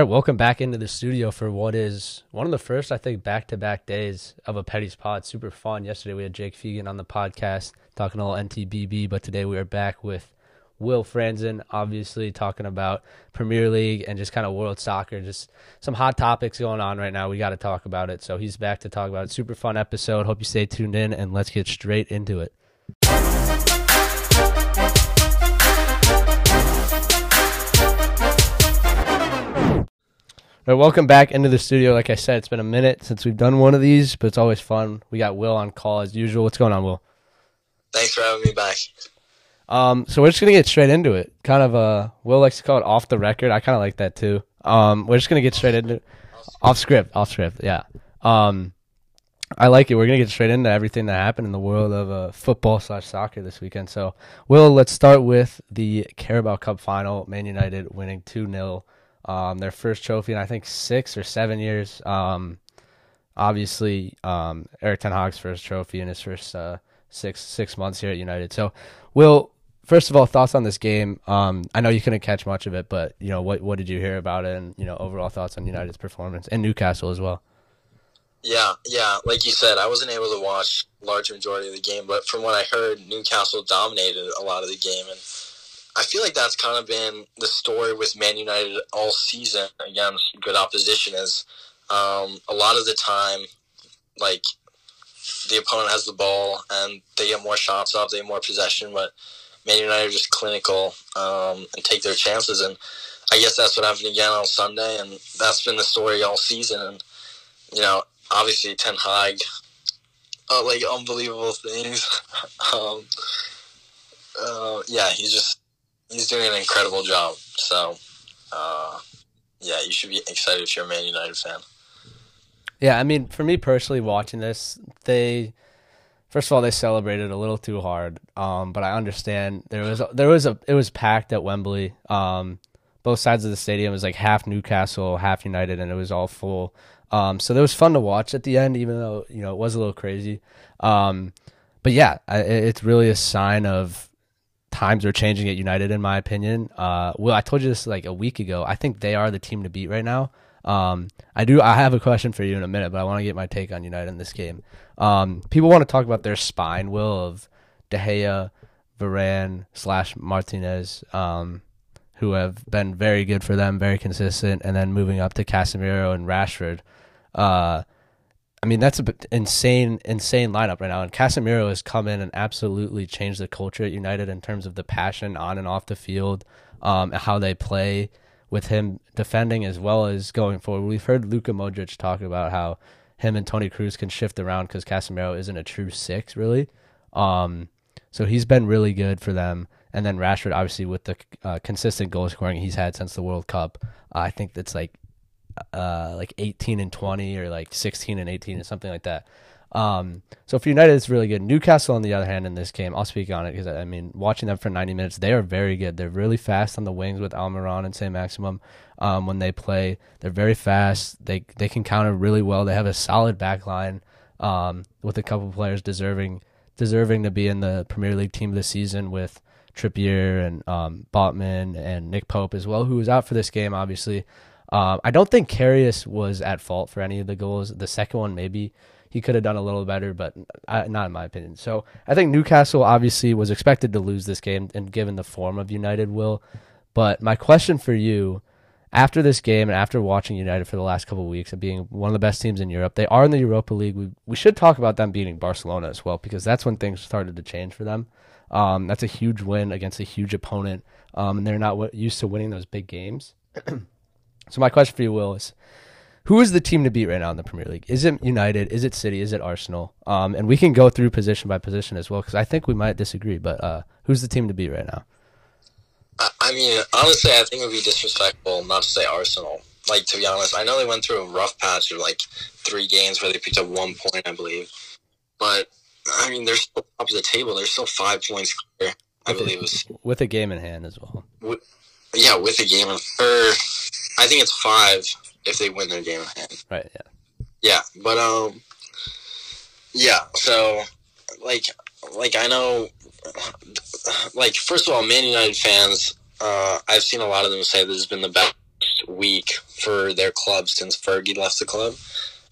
All right, welcome back into the studio for what is one of the first, I think, back to back days of a Petty's Pod. Super fun. Yesterday we had Jake Fegan on the podcast talking all NTBB, but today we are back with Will Franzen, obviously talking about Premier League and just kind of world soccer, just some hot topics going on right now. We got to talk about it. So he's back to talk about it. Super fun episode. Hope you stay tuned in and let's get straight into it. Right, welcome back into the studio. Like I said, it's been a minute since we've done one of these, but it's always fun. We got Will on call as usual. What's going on, Will? Thanks for having me back. Um, so we're just gonna get straight into it. Kind of uh, Will likes to call it off the record. I kind of like that too. Um, we're just gonna get straight into off script, off script. Yeah. Um, I like it. We're gonna get straight into everything that happened in the world of uh, football slash soccer this weekend. So, Will, let's start with the Carabao Cup final. Man United winning two 0 um, their first trophy in I think six or seven years. Um, obviously, um, Erik Ten Hag's first trophy in his first uh, six six months here at United. So, Will, first of all, thoughts on this game? Um, I know you couldn't catch much of it, but you know what what did you hear about it, and you know overall thoughts on United's performance and Newcastle as well. Yeah, yeah, like you said, I wasn't able to watch large majority of the game, but from what I heard, Newcastle dominated a lot of the game, and I feel like that's kind of been the story with Man United all season against good opposition. Is um, a lot of the time, like the opponent has the ball and they get more shots off, they have more possession, but Man United are just clinical um, and take their chances. And I guess that's what happened again on Sunday, and that's been the story all season. And you know, obviously Ten Hag, uh, like unbelievable things. um, uh, yeah, he's just he's doing an incredible job. So, uh, yeah, you should be excited if you're a Man United fan. Yeah, I mean, for me personally, watching this, they first of all they celebrated a little too hard. Um, but I understand there was a, there was a it was packed at Wembley. Um, both sides of the stadium was like half Newcastle, half United, and it was all full. Um, so it was fun to watch at the end, even though you know it was a little crazy. Um, but yeah, I, it's really a sign of times are changing at United, in my opinion. Uh, well, I told you this like a week ago. I think they are the team to beat right now. Um, I do. I have a question for you in a minute, but I want to get my take on United in this game. Um, people want to talk about their spine, will of De Gea, Varane slash Martinez, um, who have been very good for them, very consistent, and then moving up to Casemiro and Rashford. Uh, I mean, that's an insane, insane lineup right now. And Casemiro has come in and absolutely changed the culture at United in terms of the passion on and off the field, um, how they play with him defending as well as going forward. We've heard Luka Modric talk about how him and Toni Kroos can shift around because Casemiro isn't a true six, really. Um, so he's been really good for them. And then Rashford, obviously, with the uh, consistent goal scoring he's had since the World Cup, uh, I think that's like uh, like 18 and 20 or like 16 and 18 or something like that. Um, so for United, it's really good. Newcastle, on the other hand, in this game, I'll speak on it because I mean, watching them for 90 minutes, they are very good. They're really fast on the wings with Almiron and Saint Maximin. Um, when they play, they're very fast. They they can counter really well. They have a solid back line um, with a couple players deserving deserving to be in the Premier League team of the season with Trippier and um, Botman and Nick Pope as well, who was out for this game, obviously. Um, I don't think Karius was at fault for any of the goals. The second one, maybe he could have done a little better, but I, not in my opinion. So I think Newcastle obviously was expected to lose this game, and given the form of United, will. But my question for you, after this game and after watching United for the last couple weeks and being one of the best teams in Europe, they are in the Europa League. We we should talk about them beating Barcelona as well because that's when things started to change for them. Um, that's a huge win against a huge opponent, um, and they're not used to winning those big games. So my question for you, Will, is who is the team to beat right now in the Premier League? Is it United? Is it City? Is it Arsenal? Um, and we can go through position by position as well because I think we might disagree. But uh, who's the team to beat right now? I mean, honestly, I think it would be disrespectful not to say Arsenal. Like to be honest, I know they went through a rough patch of like three games where they picked up one point, I believe. But I mean, they're still up to the table. They're still five points clear. I with believe a, with a game in hand as well. With, yeah, with a game, in or I think it's five if they win their game in hand. Right. Yeah. Yeah, but um, yeah. So, like, like I know, like first of all, Man United fans. Uh, I've seen a lot of them say this has been the best week for their club since Fergie left the club.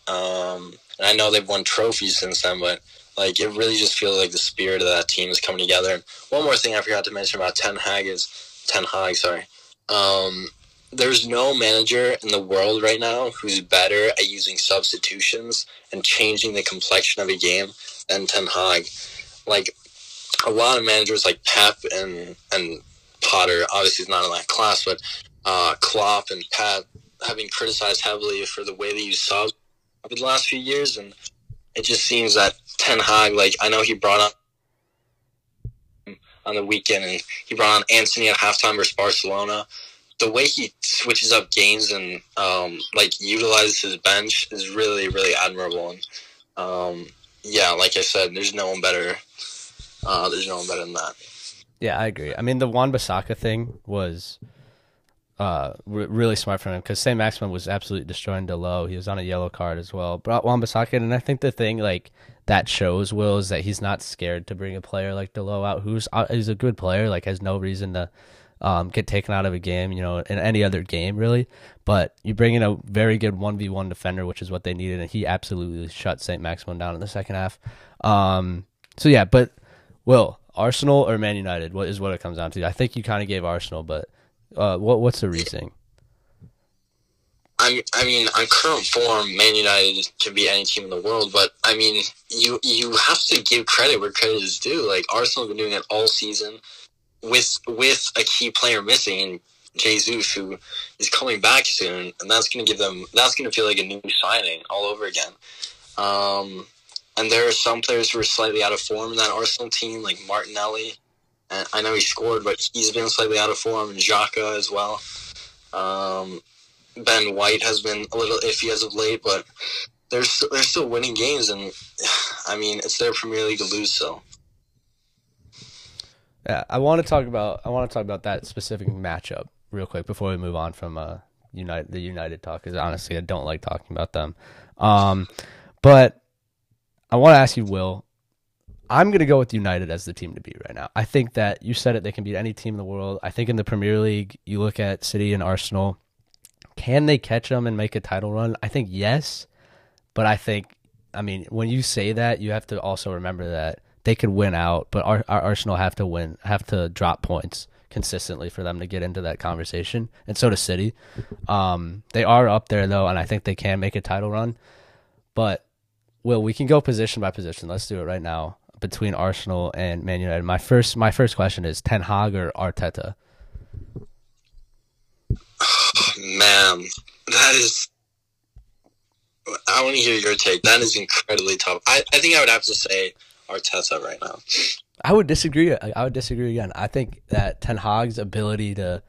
Um, and I know they've won trophies since then, but like it really just feels like the spirit of that team is coming together. And one more thing I forgot to mention about Ten Hag is Ten Hag, sorry. Um, there's no manager in the world right now who's better at using substitutions and changing the complexion of a game than Ten Hag. Like a lot of managers like Pep and and Potter, obviously he's not in that class, but uh, Klopp and Pat have been criticized heavily for the way they use subs over the last few years, and it just seems that Ten Hag, like I know he brought up on the weekend, and he brought on Antony at halftime versus Barcelona. The way he switches up games and um, like utilizes his bench is really, really admirable. And um, yeah, like I said, there's no one better. Uh, there's no one better than that. Yeah, I agree. I mean, the Wan-Bissaka thing was uh, really smart from him because St. Maximin was absolutely destroying Dalot. He was on a yellow card as well. Brought Wan-Bissaka, and I think the thing like that shows Will is that he's not scared to bring a player like Dalot out, who's uh, a good player, like has no reason to um, get taken out of a game, you know, in any other game really. But you bring in a very good one v one defender, which is what they needed, and he absolutely shut St. Maximin down in the second half. Um, so yeah, but Will Arsenal or Man United? What is what it comes down to? I think you kind of gave Arsenal, but uh, what what's the reasoning? I I mean, on current form, Man United can be any team in the world, but I mean, you you have to give credit where credit is due. Like Arsenal have been doing it all season, with with a key player missing, Jesus, who is coming back soon, and that's going to give them that's going to feel like a new signing all over again. Um, and there are some players who are slightly out of form in that Arsenal team, like Martinelli. And I know he scored, but he's been slightly out of form. And Xhaka as well. Um, ben White has been a little iffy as of late, but they're they're still winning games, and I mean it's their Premier League to lose. So. Yeah, I want to talk about I want to talk about that specific matchup real quick before we move on from uh United the United talk because honestly I don't like talking about them. Um, but I want to ask you, Will. I'm going to go with United as the team to beat right now. I think that you said it; they can beat any team in the world. I think in the Premier League, you look at City and Arsenal can they catch them and make a title run? I think yes, but I think I mean when you say that, you have to also remember that they could win out, but our, our Arsenal have to win, have to drop points consistently for them to get into that conversation, and so does City. Um, they are up there though, and I think they can make a title run. But Will, we can go position by position. Let's do it right now between Arsenal and Man United. My first, my first question is Ten Hag or Arteta. Man, that is. I want to hear your take. That is incredibly tough. I, I think I would have to say Arteta right now. I would disagree. I would disagree again. I think that Ten Hag's ability to,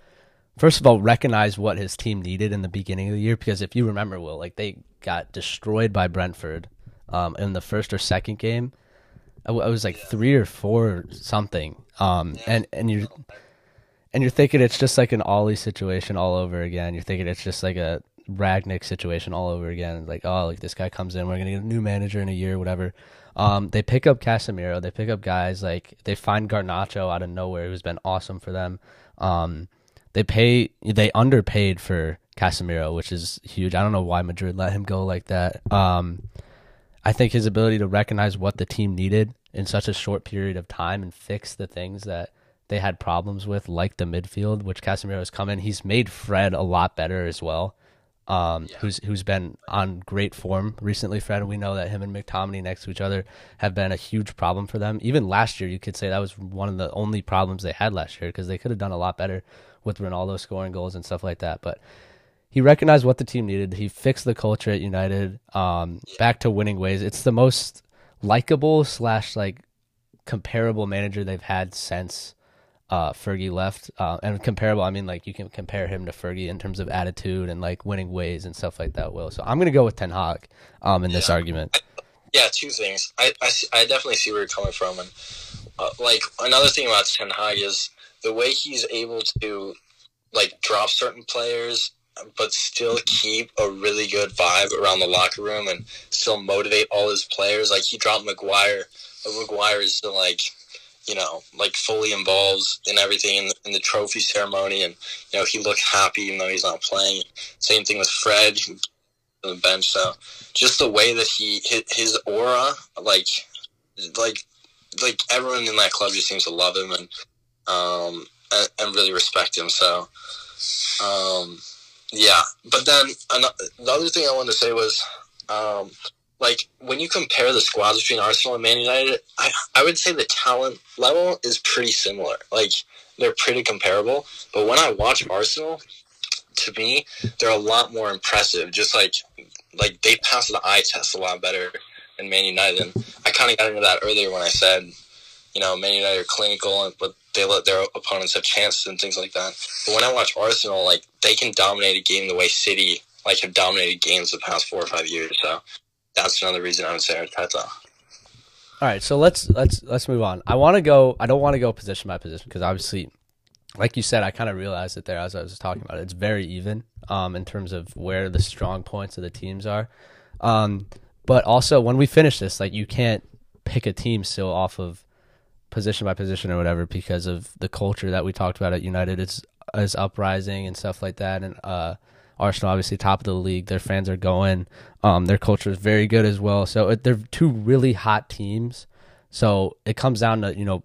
first of all, recognize what his team needed in the beginning of the year, because if you remember, Will, like they got destroyed by Brentford um, in the first or second game. I was like three or four or something. Um, and and you and you're thinking it's just like an Ole situation all over again. You're thinking it's just like a Rangnick situation all over again. Like, oh, like this guy comes in, we're gonna get a new manager in a year, whatever. Um, they pick up Casemiro. They pick up guys like they find Garnacho out of nowhere, who's been awesome for them. Um, they pay, they underpaid for Casemiro, which is huge. I don't know why Madrid let him go like that. Um, I think his ability to recognize what the team needed in such a short period of time and fix the things that they had problems with, like the midfield, which Casemiro has come in. He's made Fred a lot better as well. Um, yeah. who's who's been on great form recently, Fred. We know that him and McTominay next to each other have been a huge problem for them. Even last year, you could say that was one of the only problems they had last year because they could have done a lot better with Ronaldo scoring goals and stuff like that. But he recognized what the team needed. He fixed the culture at United um, back to winning ways. It's the most likable slash like comparable manager they've had since uh, Fergie left. Uh, and comparable, I mean, like you can compare him to Fergie in terms of attitude and like winning ways and stuff like that. Will so I'm gonna go with Ten Hag um, in yeah. this argument. Yeah, two things. I, I, I definitely see where you're coming from, and uh, like another thing about Ten Hag is the way he's able to like drop certain players but still keep a really good vibe around the locker room and still motivate all his players. Like he dropped Maguire, but Maguire is still like you know, like fully involved in everything in the, in the trophy ceremony, and you know, he looked happy even though he's not playing. Same thing with Fred on the bench. So just the way that he hit his aura, like, like, like everyone in that club just seems to love him and um and, and really respect him. So, um, yeah. But then another, the other thing I wanted to say was, um, like when you compare the squads between Arsenal and Man United, I, I would say the talent level is pretty similar. Like they're pretty comparable. But when I watch Arsenal, to me, they're a lot more impressive. Just like like they pass the eye test a lot better than Man United. And I kind of got into that earlier when I said, you know, Man United are clinical, but they let their opponents have chances and things like that. But when I watch Arsenal, like they can dominate a game the way City like have dominated games the past four or five years. So that's another reason I would say Arteta. All right, so let's let's let's move on. I want to go. I don't want to go position by position because obviously, like you said, I kind of realized it there as I was talking about it. It's very even um, in terms of where the strong points of the teams are. Um, but also, when we finish this, like you can't pick a team still off of position by position or whatever because of the culture that we talked about at United. It's is uprising and stuff like that, and uh, Arsenal, obviously top of the league. Their fans are going. Um, their culture is very good as well. So it, they're two really hot teams. So it comes down to you know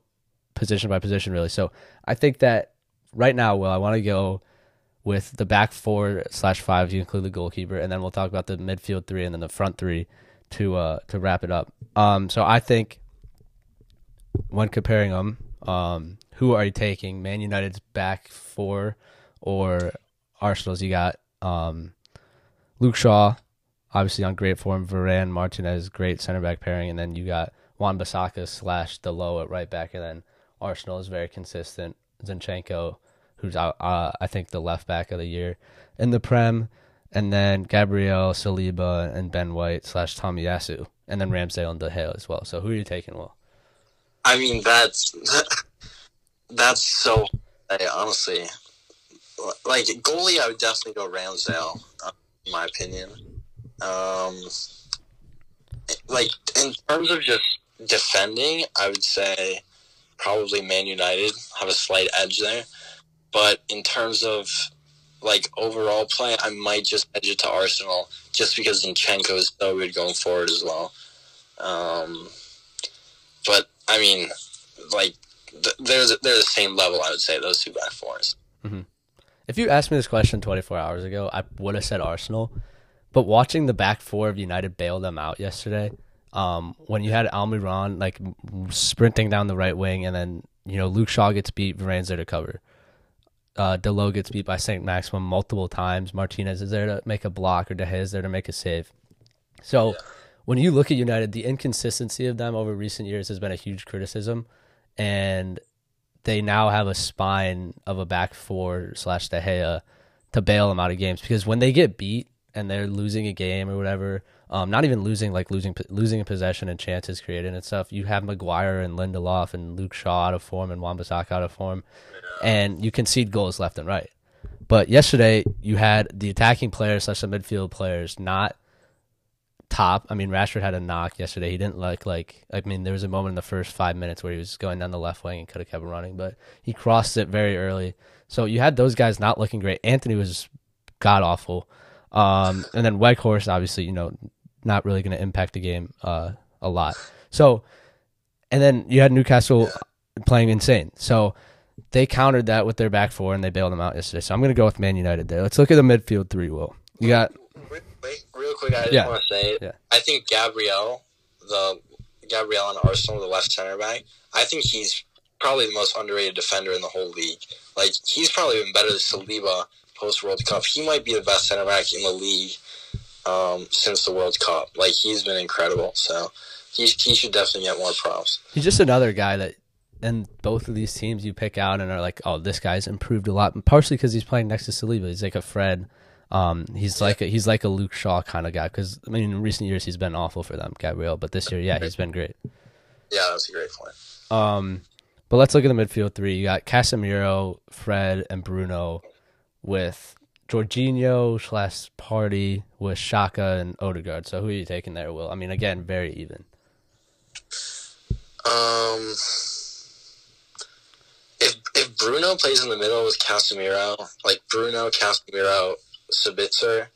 position by position really. So I think that right now, well, I want to go with the back four slash five. You include the goalkeeper, and then we'll talk about the midfield three and then the front three to uh to wrap it up. Um, so I think when comparing them, um, who are you taking? Man United's back four or Arsenal's? You got um, Luke Shaw, obviously on great form. Varane, Martinez, great center back pairing, and then you got Wan-Bissaka slash Dalot at right back, and then Arsenal is very consistent. Zinchenko, who's out, uh, I think the left back of the year in the Prem, and then Gabriel Saliba and Ben White slash Tomiyasu, and then Ramsdale and De Gea as well. So who are you taking, Will? I mean, that's that's so honestly like goalie, I would definitely go Ramsdale, in my opinion. Um, like in terms of just defending, I would say probably Man United have a slight edge there. But in terms of like overall play, I might just edge it to Arsenal just because Zinchenko is so good going forward as well. Um, but I mean, like th- they're they're the same level. I would say those two back fours. Mm-hmm. If you asked me this question 24 hours ago, I would have said Arsenal. But watching the back four of United bail them out yesterday, um, when you had Almiron like sprinting down the right wing, and then you know Luke Shaw gets beat, Varane's there to cover. Uh, Dalot gets beat by Saint Maximin multiple times. Martinez is there to make a block, or De Gea is there to make a save. So yeah. when you look at United, the inconsistency of them over recent years has been a huge criticism, and they now have a spine of a back four slash De Gea to bail them out of games because when they get beat and they're losing a game or whatever, um, not even losing like losing losing a possession and chances created and stuff. You have Maguire and Lindelof and Luke Shaw out of form and Wan-Bissaka out of form, and you concede goals left and right. But yesterday you had the attacking players slash the midfield players not top. I mean, Rashford had a knock yesterday. He didn't like like. I mean, there was a moment in the first five minutes where he was going down the left wing and could have kept running, but he crossed it very early. So you had those guys not looking great. Antony was god awful, um, and then Weghorst obviously you know not really going to impact the game uh, a lot. So, and then you had Newcastle playing insane. So they countered that with their back four and they bailed them out yesterday. So I'm going to go with Man United there. Let's look at the midfield three. Will you got wait, real quick, I just yeah. want to say, yeah. I think Gabriel, the Gabriel on Arsenal, the left center back, I think he's probably the most underrated defender in the whole league. Like he's probably been better than Saliba post World Cup. He might be the best center back in the league um, since the World Cup. Like he's been incredible. So he he should definitely get more props. He's just another guy that. And both of these teams you pick out and are like, oh, this guy's improved a lot. partially because he's playing next to Saliba. He's like a Fred um, he's like a, he's like a Luke Shaw kind of guy because I mean in recent years he's been awful for them, Gabriel, but this year yeah he's been great. Yeah, that's a great point. Um, but let's look at the midfield three. You got Casemiro, Fred, and Bruno, with Jorginho slash Partey with Xhaka and Odegaard. So who are you taking there, Will? I mean, again, very even. Um, if if Bruno plays in the middle with Casemiro, like Bruno, Casemiro, Sabitzer,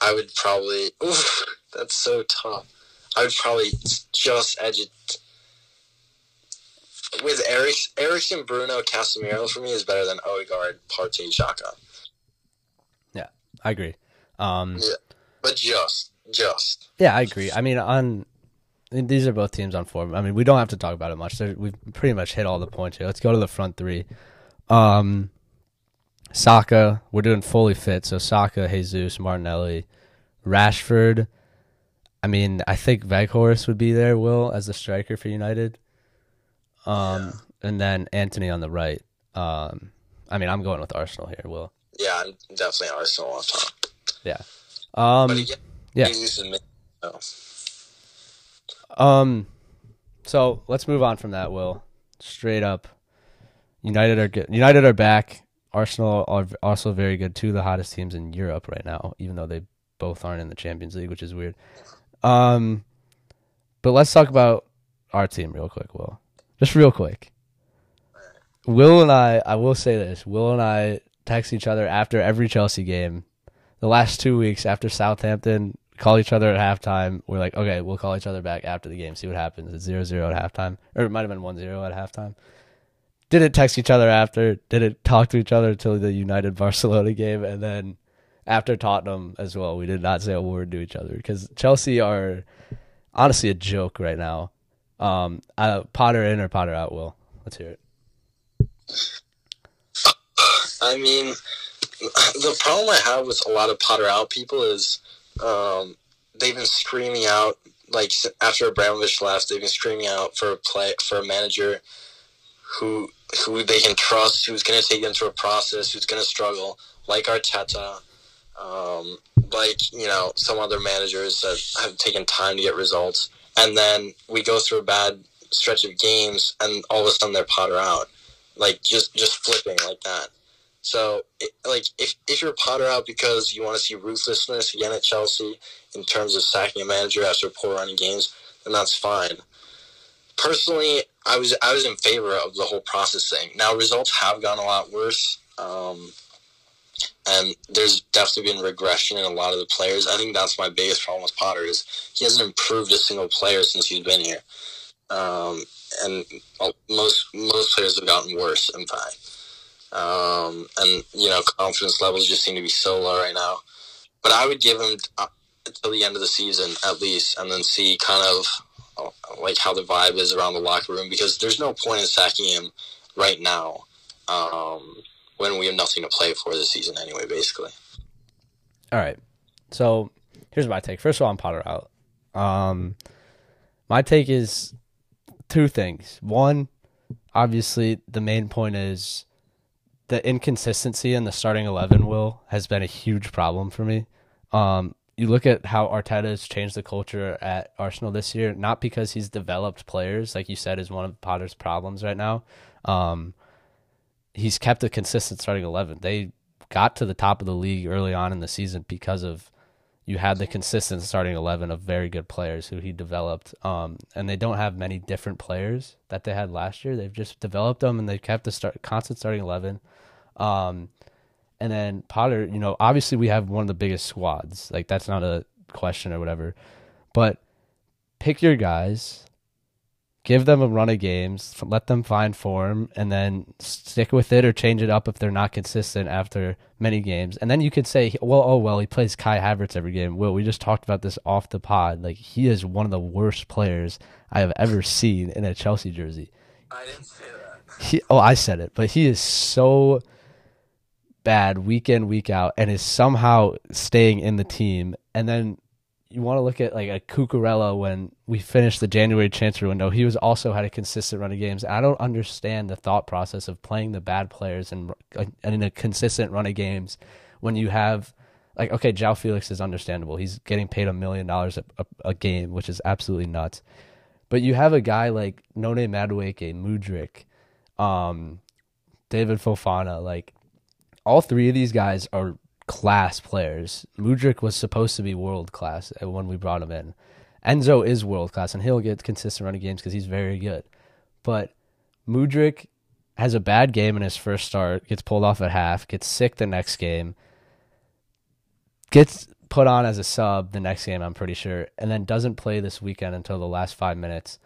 I would probably. Oof, that's so tough. I would probably just edge it with Eric, Eriksen, Bruno, Casemiro for me is better than Odegaard, Partey, Xhaka. Yeah, I agree. Um, yeah, but just, just. Yeah, I agree. I mean, on these are both teams on form. I mean, we don't have to talk about it much. They're, we've pretty much hit all the points here. Let's go to the front three. Um, Saka, we're doing fully fit. So Saka, Jesus, Martinelli, Rashford. I mean, I think Weghorst would be there, Will, as the striker for United. Um, yeah. and then Antony on the right. Um, I mean, I'm going with Arsenal here, Will. Yeah, I'm definitely Arsenal on top. Yeah. Um, again, yeah. So. Um, so let's move on from that, Will. Straight up, United are good. United are back. Arsenal are also very good. Two of the hottest teams in Europe right now, even though they both aren't in the Champions League, which is weird. Um, but let's talk about our team real quick, Will. Just real quick. Will and I, I will say this. Will and I text each other after every Chelsea game. The last two weeks after Southampton, call each other at halftime. We're like, okay, we'll call each other back after the game, see what happens. It's 0 0 at halftime. Or it might have been 1 0 at halftime. Didn't text each other after, didn't talk to each other until the United Barcelona game. And then after Tottenham as well, we did not say a word to each other because Chelsea are honestly a joke right now. Um, uh, Potter in or Potter out? Will let's hear it. I mean, the problem I have with a lot of Potter out people is um, they've been screaming out like after Abramovich left, they've been screaming out for a play for a manager who who they can trust, who's going to take them through a process, who's going to struggle, like Arteta, um, like you know some other managers that have taken time to get results and then we go through a bad stretch of games, and all of a sudden they're Potter out, like just just flipping like that. So, it, like, if if you're Potter out because you want to see ruthlessness again at Chelsea in terms of sacking a manager after poor running games, then that's fine. Personally, I was I was in favor of the whole process thing. Now, results have gone a lot worse. Um, and there's definitely been regression in a lot of the players. I think that's my biggest problem with Potter is he hasn't improved a single player since he's been here, um, and most most players have gotten worse. In fact, um, and you know confidence levels just seem to be so low right now. But I would give him uh, until the end of the season at least, and then see kind of like how the vibe is around the locker room because there's no point in sacking him right now. Um, when we have nothing to play for this season anyway, basically. All right. So here's my take. First of all, I'm Potter out. Um, my take is two things. One, obviously, the main point is the inconsistency in the starting eleven. Will has been a huge problem for me. Um, you look at how Arteta has changed the culture at Arsenal this year, not because he's developed players, like you said, is one of Potter's problems right now. Um, he's kept a consistent starting 11. They got to the top of the league early on in the season because of you had the consistent starting 11 of very good players who he developed. Um, and they don't have many different players that they had last year. They've just developed them and they've kept the start constant starting 11. Um, and then Potter, you know, obviously we have one of the biggest squads. Like that's not a question or whatever. But pick your guys give them a run of games, let them find form, and then stick with it or change it up if they're not consistent after many games. And then you could say, well, oh well, he plays Kai Havertz every game. Will we just talked about this off the pod? Like he is one of the worst players I have ever seen in a Chelsea jersey. I didn't say that. He, oh, I said it, but he is so bad week in week out, and is somehow staying in the team. And then you want to look at like a Cucurella when we finished the January transfer window. He was also had a consistent run of games. I don't understand the thought process of playing the bad players and and in a consistent run of games when you have like okay, João Felix is understandable. He's getting paid a million dollars a game, which is absolutely nuts. But you have a guy like Noni Madueke, Mudryk, um, David Fofana, like all three of these guys are class players. Mudryk was supposed to be world class uh, when we brought him in. Enzo is world class, and he'll get consistent running games because he's very good. But Mudryk has a bad game in his first start, gets pulled off at half, gets sick the next game, gets put on as a sub the next game, I'm pretty sure, and then doesn't play this weekend until the last five minutes.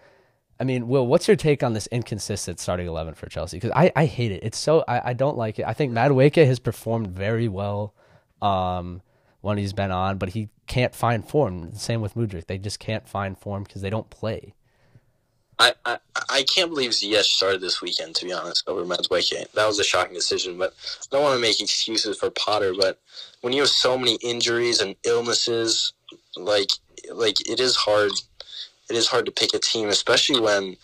I mean, Will, what's your take on this inconsistent starting 11 for Chelsea? Because I, I hate it. It's so, I, I don't like it. I think Madueke has performed very well um, when he's been on, but he can't find form. Same with Mudryk. They just can't find form because they don't play. I, I, I can't believe Ziyech started this weekend, to be honest, over Madueke. That was a shocking decision, but I don't want to make excuses for Potter, but when you have so many injuries and illnesses, like like it is hard it is hard to pick a team, especially when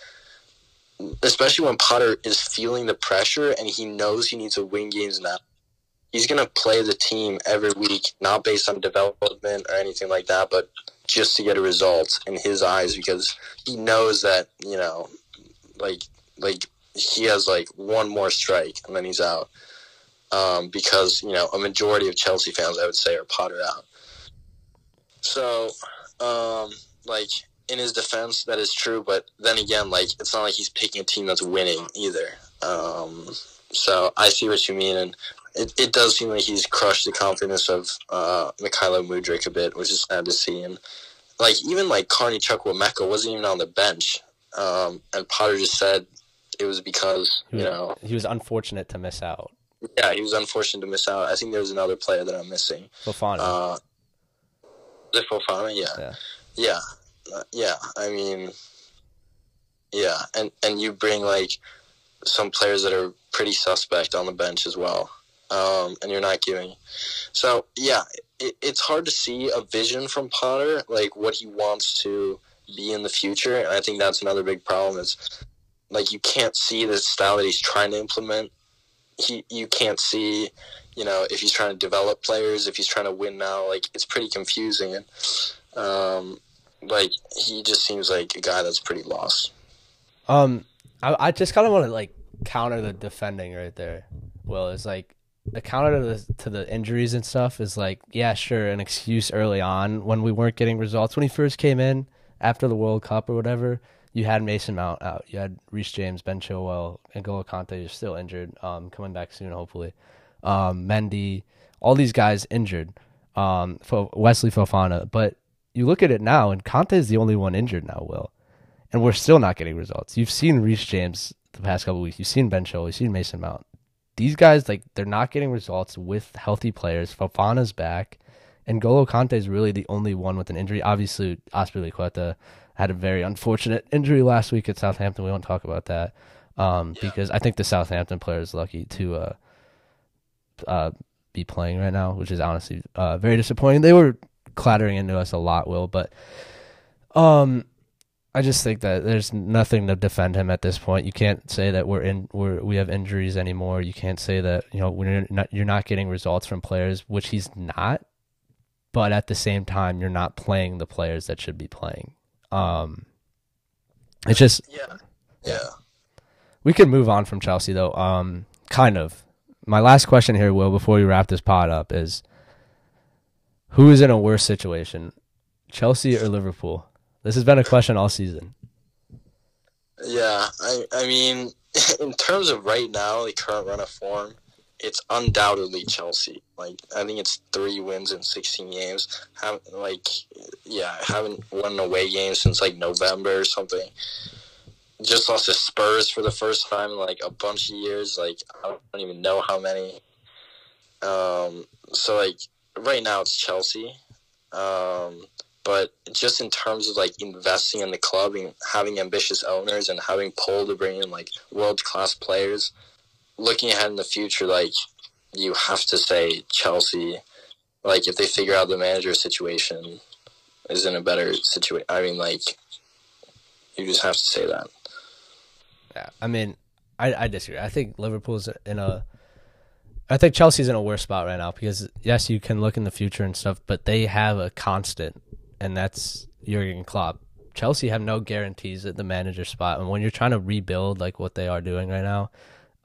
especially when Potter is feeling the pressure and he knows he needs to win games now. He's gonna play the team every week, not based on development or anything like that, but just to get a result in his eyes because he knows that, you know, like like he has like one more strike and then he's out. Um, because, you know, a majority of Chelsea fans I would say are Potter out. So, um, like in his defense, that is true. But then again, like it's not like he's picking a team that's winning either. Um, so I see what you mean, and it, it does seem like he's crushed the confidence of uh, Mykhailo Mudryk a bit, which is sad to see. And like even like Carney Chukwuemeka wasn't even on the bench, um, and Potter just said it was because you know he was unfortunate to miss out. Yeah, he was unfortunate to miss out. I think there was another player that I'm missing. Fofana. Uh, the Fofana, yeah. Yeah. yeah, yeah. I mean, yeah, and and you bring like some players that are pretty suspect on the bench as well, um, and you're not giving. So yeah, it, it's hard to see a vision from Potter, like what he wants to be in the future, and I think that's another big problem. Is like you can't see the style that he's trying to implement. He you can't see, you know, if he's trying to develop players, if he's trying to win now. Like it's pretty confusing, and um, like he just seems like a guy that's pretty lost. Um, I I just kind of want to like counter the defending right there. Well, it's like the counter to the to the injuries and stuff is like yeah, sure, an excuse early on when we weren't getting results when he first came in after the World Cup or whatever. You had Mason Mount out. You had Reece James, Ben Chilwell, and N'Golo Kanté is still injured. Um, coming back soon, hopefully. Um, Mendy, all these guys injured. Um, Wesley Fofana, but you look at it now, and Kanté is the only one injured now. Will, and we're still not getting results. You've seen Reece James the past couple weeks. You've seen Ben Chilwell. You've seen Mason Mount. These guys, like, they're not getting results with healthy players. Fofana's back, N'Golo Kanté is really the only one with an injury. Obviously, Azpi Azpilicueta had a very unfortunate injury last week at Southampton. We won't talk about that um, yeah. because I think the Southampton player is lucky to uh, uh, be playing right now, which is honestly uh, very disappointing. They were clattering into us a lot, Will, but um, I just think that there's nothing to defend him at this point. You can't say that we're in we're we have injuries anymore. You can't say that you know we're not you're not getting results from players, which he's not. But at the same time, you're not playing the players that should be playing. Um, it's just yeah, yeah. We could move on from Chelsea though. Um, kind of. My last question here, Will, before we wrap this pod up, is who is in a worse situation, Chelsea or Liverpool? This has been a question all season. Yeah, I I mean, in terms of right now, the current run of form, it's undoubtedly Chelsea. Like I think it's three wins in sixteen games. Have like yeah, haven't won an away game since like November or something. Just lost to Spurs for the first time in like a bunch of years. Like I don't even know how many. Um, so like right now it's Chelsea. Um, but just in terms of like investing in the club and having ambitious owners and having pull to bring in like world class players, looking ahead in the future, like you have to say Chelsea, like if they figure out the manager situation is in a better situation. I mean, like you just have to say that. Yeah, I mean, I I disagree. I think Liverpool's in a I think Chelsea's in a worse spot right now because yes, you can look in the future and stuff, but they have a constant, and that's Jurgen Klopp. Chelsea have no guarantees at the manager spot, and when you're trying to rebuild like what they are doing right now,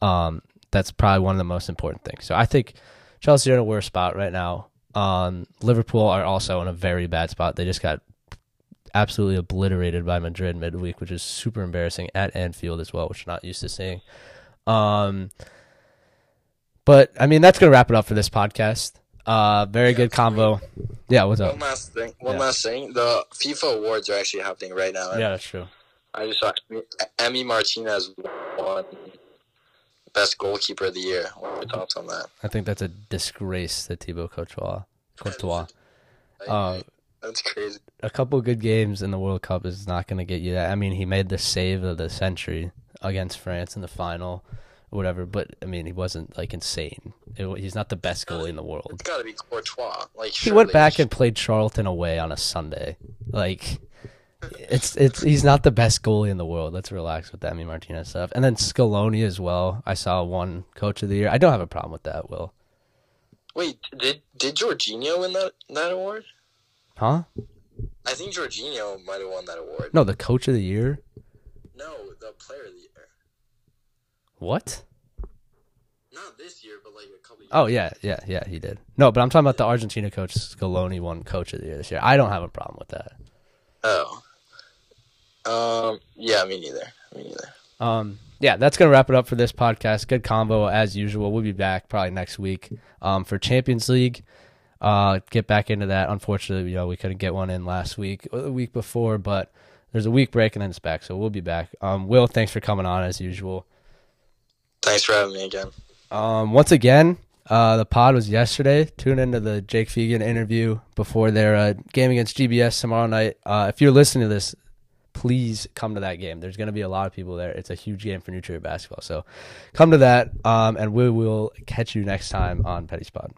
um, that's probably one of the most important things. So I think Chelsea are in a worse spot right now. Um, Liverpool are also in a very bad spot. They just got absolutely obliterated by Madrid midweek, which is super embarrassing at Anfield as well, which we're not used to seeing. Um, but I mean, that's gonna wrap it up for this podcast. Uh, very Yeah, good combo. Yeah, what's up? One last thing. One Yeah. last thing. The FIFA awards are actually happening right now. Yeah, that's true. I just saw Emi Martinez won best goalkeeper of the year. What are your thoughts on that? I think that's a disgrace that Thibaut Courtois. Courtois. Uh, That's crazy. a couple good games in the World Cup is not going to get you that. I mean, he made the save of the century against France in the final, or whatever. But I mean, he wasn't like insane. It, he's not the best goalie in the world. It's got to be Courtois. Like He went back and played Charlton away on a Sunday. Like, it's it's he's not the best goalie in the world. Let's relax with that, Emi Martinez stuff. And then Scaloni as well. I saw won Coach of the Year. I don't have a problem with that. Will, Wait, did did Jorginho win that that award? huh? I think Jorginho might have won that award. No, the Coach of the Year. No, the player of the year. What? Not this year, but like a couple. Years. Oh yeah, yeah, yeah. He did. No, but I'm talking about the Argentina coach Scaloni won Coach of the Year this year. I don't have a problem with that. Oh. Um. Yeah. Me neither. Me neither. Um, yeah, that's gonna wrap it up for this podcast. Good combo as usual. We'll be back probably next week um, for Champions League. Uh, get back into that. Unfortunately, you know we couldn't get one in last week or the week before, but there's a week break and then it's back, so we'll be back. Um, Will, thanks for coming on as usual. Thanks for having me again. Um, once again, uh, the pod was yesterday. Tune into the Jake Fegan interview before their uh, game against GBS tomorrow night. Uh, if you're listening to this, please come to that game. There's going to be a lot of people there. It's a huge game for New Trier basketball. So come to that, um, and we will catch you next time on Petty Spot.